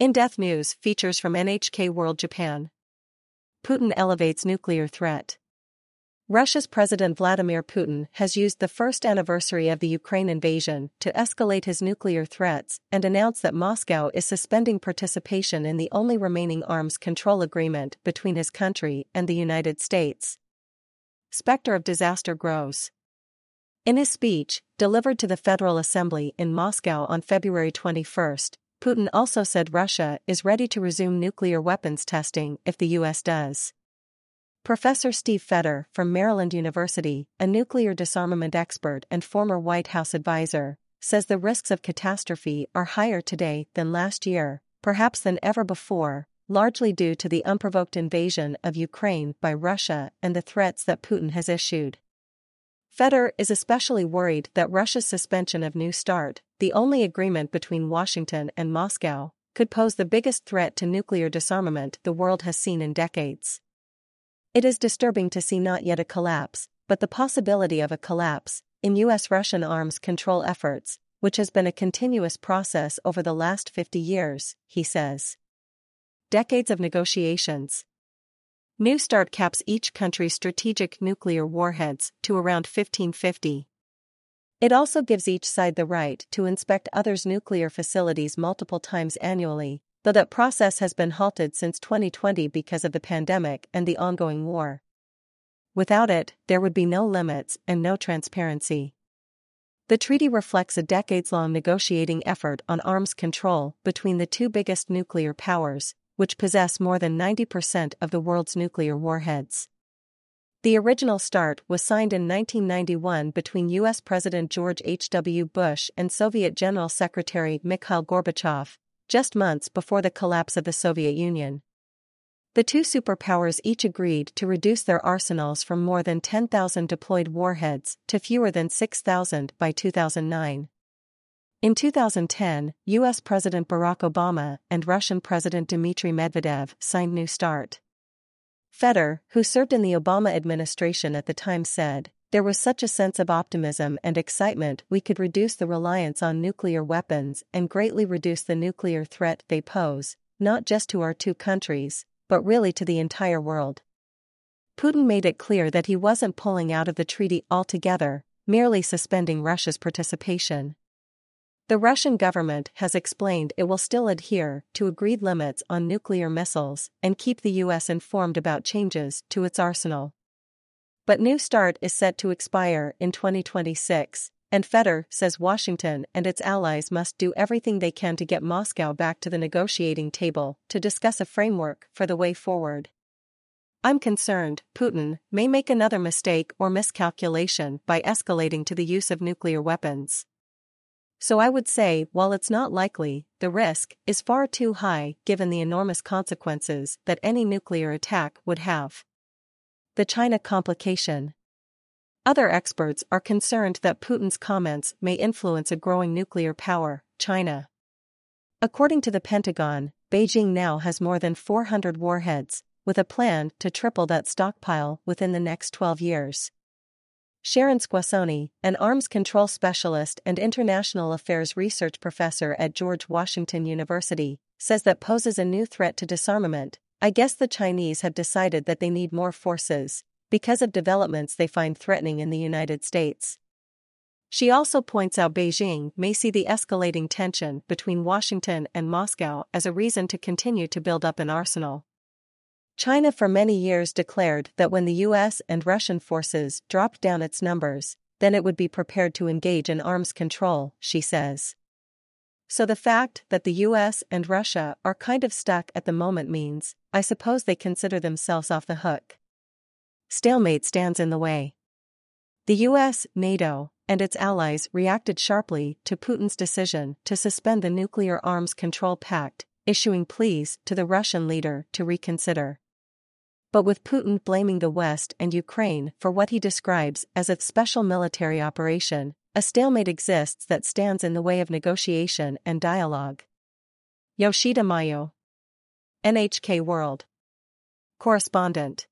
In Depth News features from NHK World Japan. Putin elevates nuclear threat. Russia's President Vladimir Putin has used the first anniversary of the Ukraine invasion to escalate his nuclear threats and announce that Moscow is suspending participation in the only remaining arms control agreement between his country and the United States. Spectre of disaster grows. In his speech, delivered to the Federal Assembly in Moscow on February 21, Putin also said Russia is ready to resume nuclear weapons testing if the U.S. does. Professor Steve Fetter from Maryland University, a nuclear disarmament expert and former White House advisor, says the risks of catastrophe are higher today than last year, perhaps than ever before, largely due to the unprovoked invasion of Ukraine by Russia and the threats that Putin has issued. Fetter is especially worried that Russia's suspension of New START, the only agreement between Washington and Moscow, could pose the biggest threat to nuclear disarmament the world has seen in decades. It is disturbing to see not yet a collapse, but the possibility of a collapse, in U.S. Russian arms control efforts, which has been a continuous process over the last 50 years, he says. Decades of negotiations. New START caps each country's strategic nuclear warheads to around 1550. It also gives each side the right to inspect others' nuclear facilities multiple times annually, though that process has been halted since 2020 because of the pandemic and the ongoing war. Without it, there would be no limits and no transparency. The treaty reflects a decades long negotiating effort on arms control between the two biggest nuclear powers, which possess more than 90% of the world's nuclear warheads. The original START was signed in 1991 between U.S. President George H.W. Bush and Soviet General Secretary Mikhail Gorbachev, just months before the collapse of the Soviet Union. The two superpowers each agreed to reduce their arsenals from more than 10,000 deployed warheads to fewer than 6,000 by 2009. In 2010, US President Barack Obama and Russian President Dmitry Medvedev signed New START. Fetter, who served in the Obama administration at the time said, There was such a sense of optimism and excitement we could reduce the reliance on nuclear weapons and greatly reduce the nuclear threat they pose, not just to our two countries, but really to the entire world. Putin made it clear that he wasn't pulling out of the treaty altogether, merely suspending Russia's participation. The Russian government has explained it will still adhere to agreed limits on nuclear missiles and keep the U.S. informed about changes to its arsenal. But New START is set to expire in 2026, and Fetter says Washington and its allies must do everything they can to get Moscow back to the negotiating table to discuss a framework for the way forward. I'm concerned Putin may make another mistake or miscalculation by escalating to the use of nuclear weapons. So I would say, while it's not likely, the risk is far too high given the enormous consequences that any nuclear attack would have. The China complication. Other experts are concerned that Putin's comments may influence a growing nuclear power, China. According to the Pentagon, Beijing now has more than 400 warheads, with a plan to triple that stockpile within the next 12 years. Sharon Squassoni, an arms control specialist and international affairs research professor at George Washington University, says that poses a new threat to disarmament. I guess the Chinese have decided that they need more forces, because of developments they find threatening in the United States. She also points out Beijing may see the escalating tension between Washington and Moscow as a reason to continue to build up an arsenal. China for many years declared that when the US and Russian forces dropped down its numbers, then it would be prepared to engage in arms control, she says. So the fact that the US and Russia are kind of stuck at the moment means, I suppose they consider themselves off the hook. Stalemate stands in the way. The US, NATO, and its allies reacted sharply to Putin's decision to suspend the Nuclear Arms Control Pact, issuing pleas to the Russian leader to reconsider. But with Putin blaming the West and Ukraine for what he describes as a special military operation, a stalemate exists that stands in the way of negotiation and dialogue. Yoshida Mayo, NHK World. Correspondent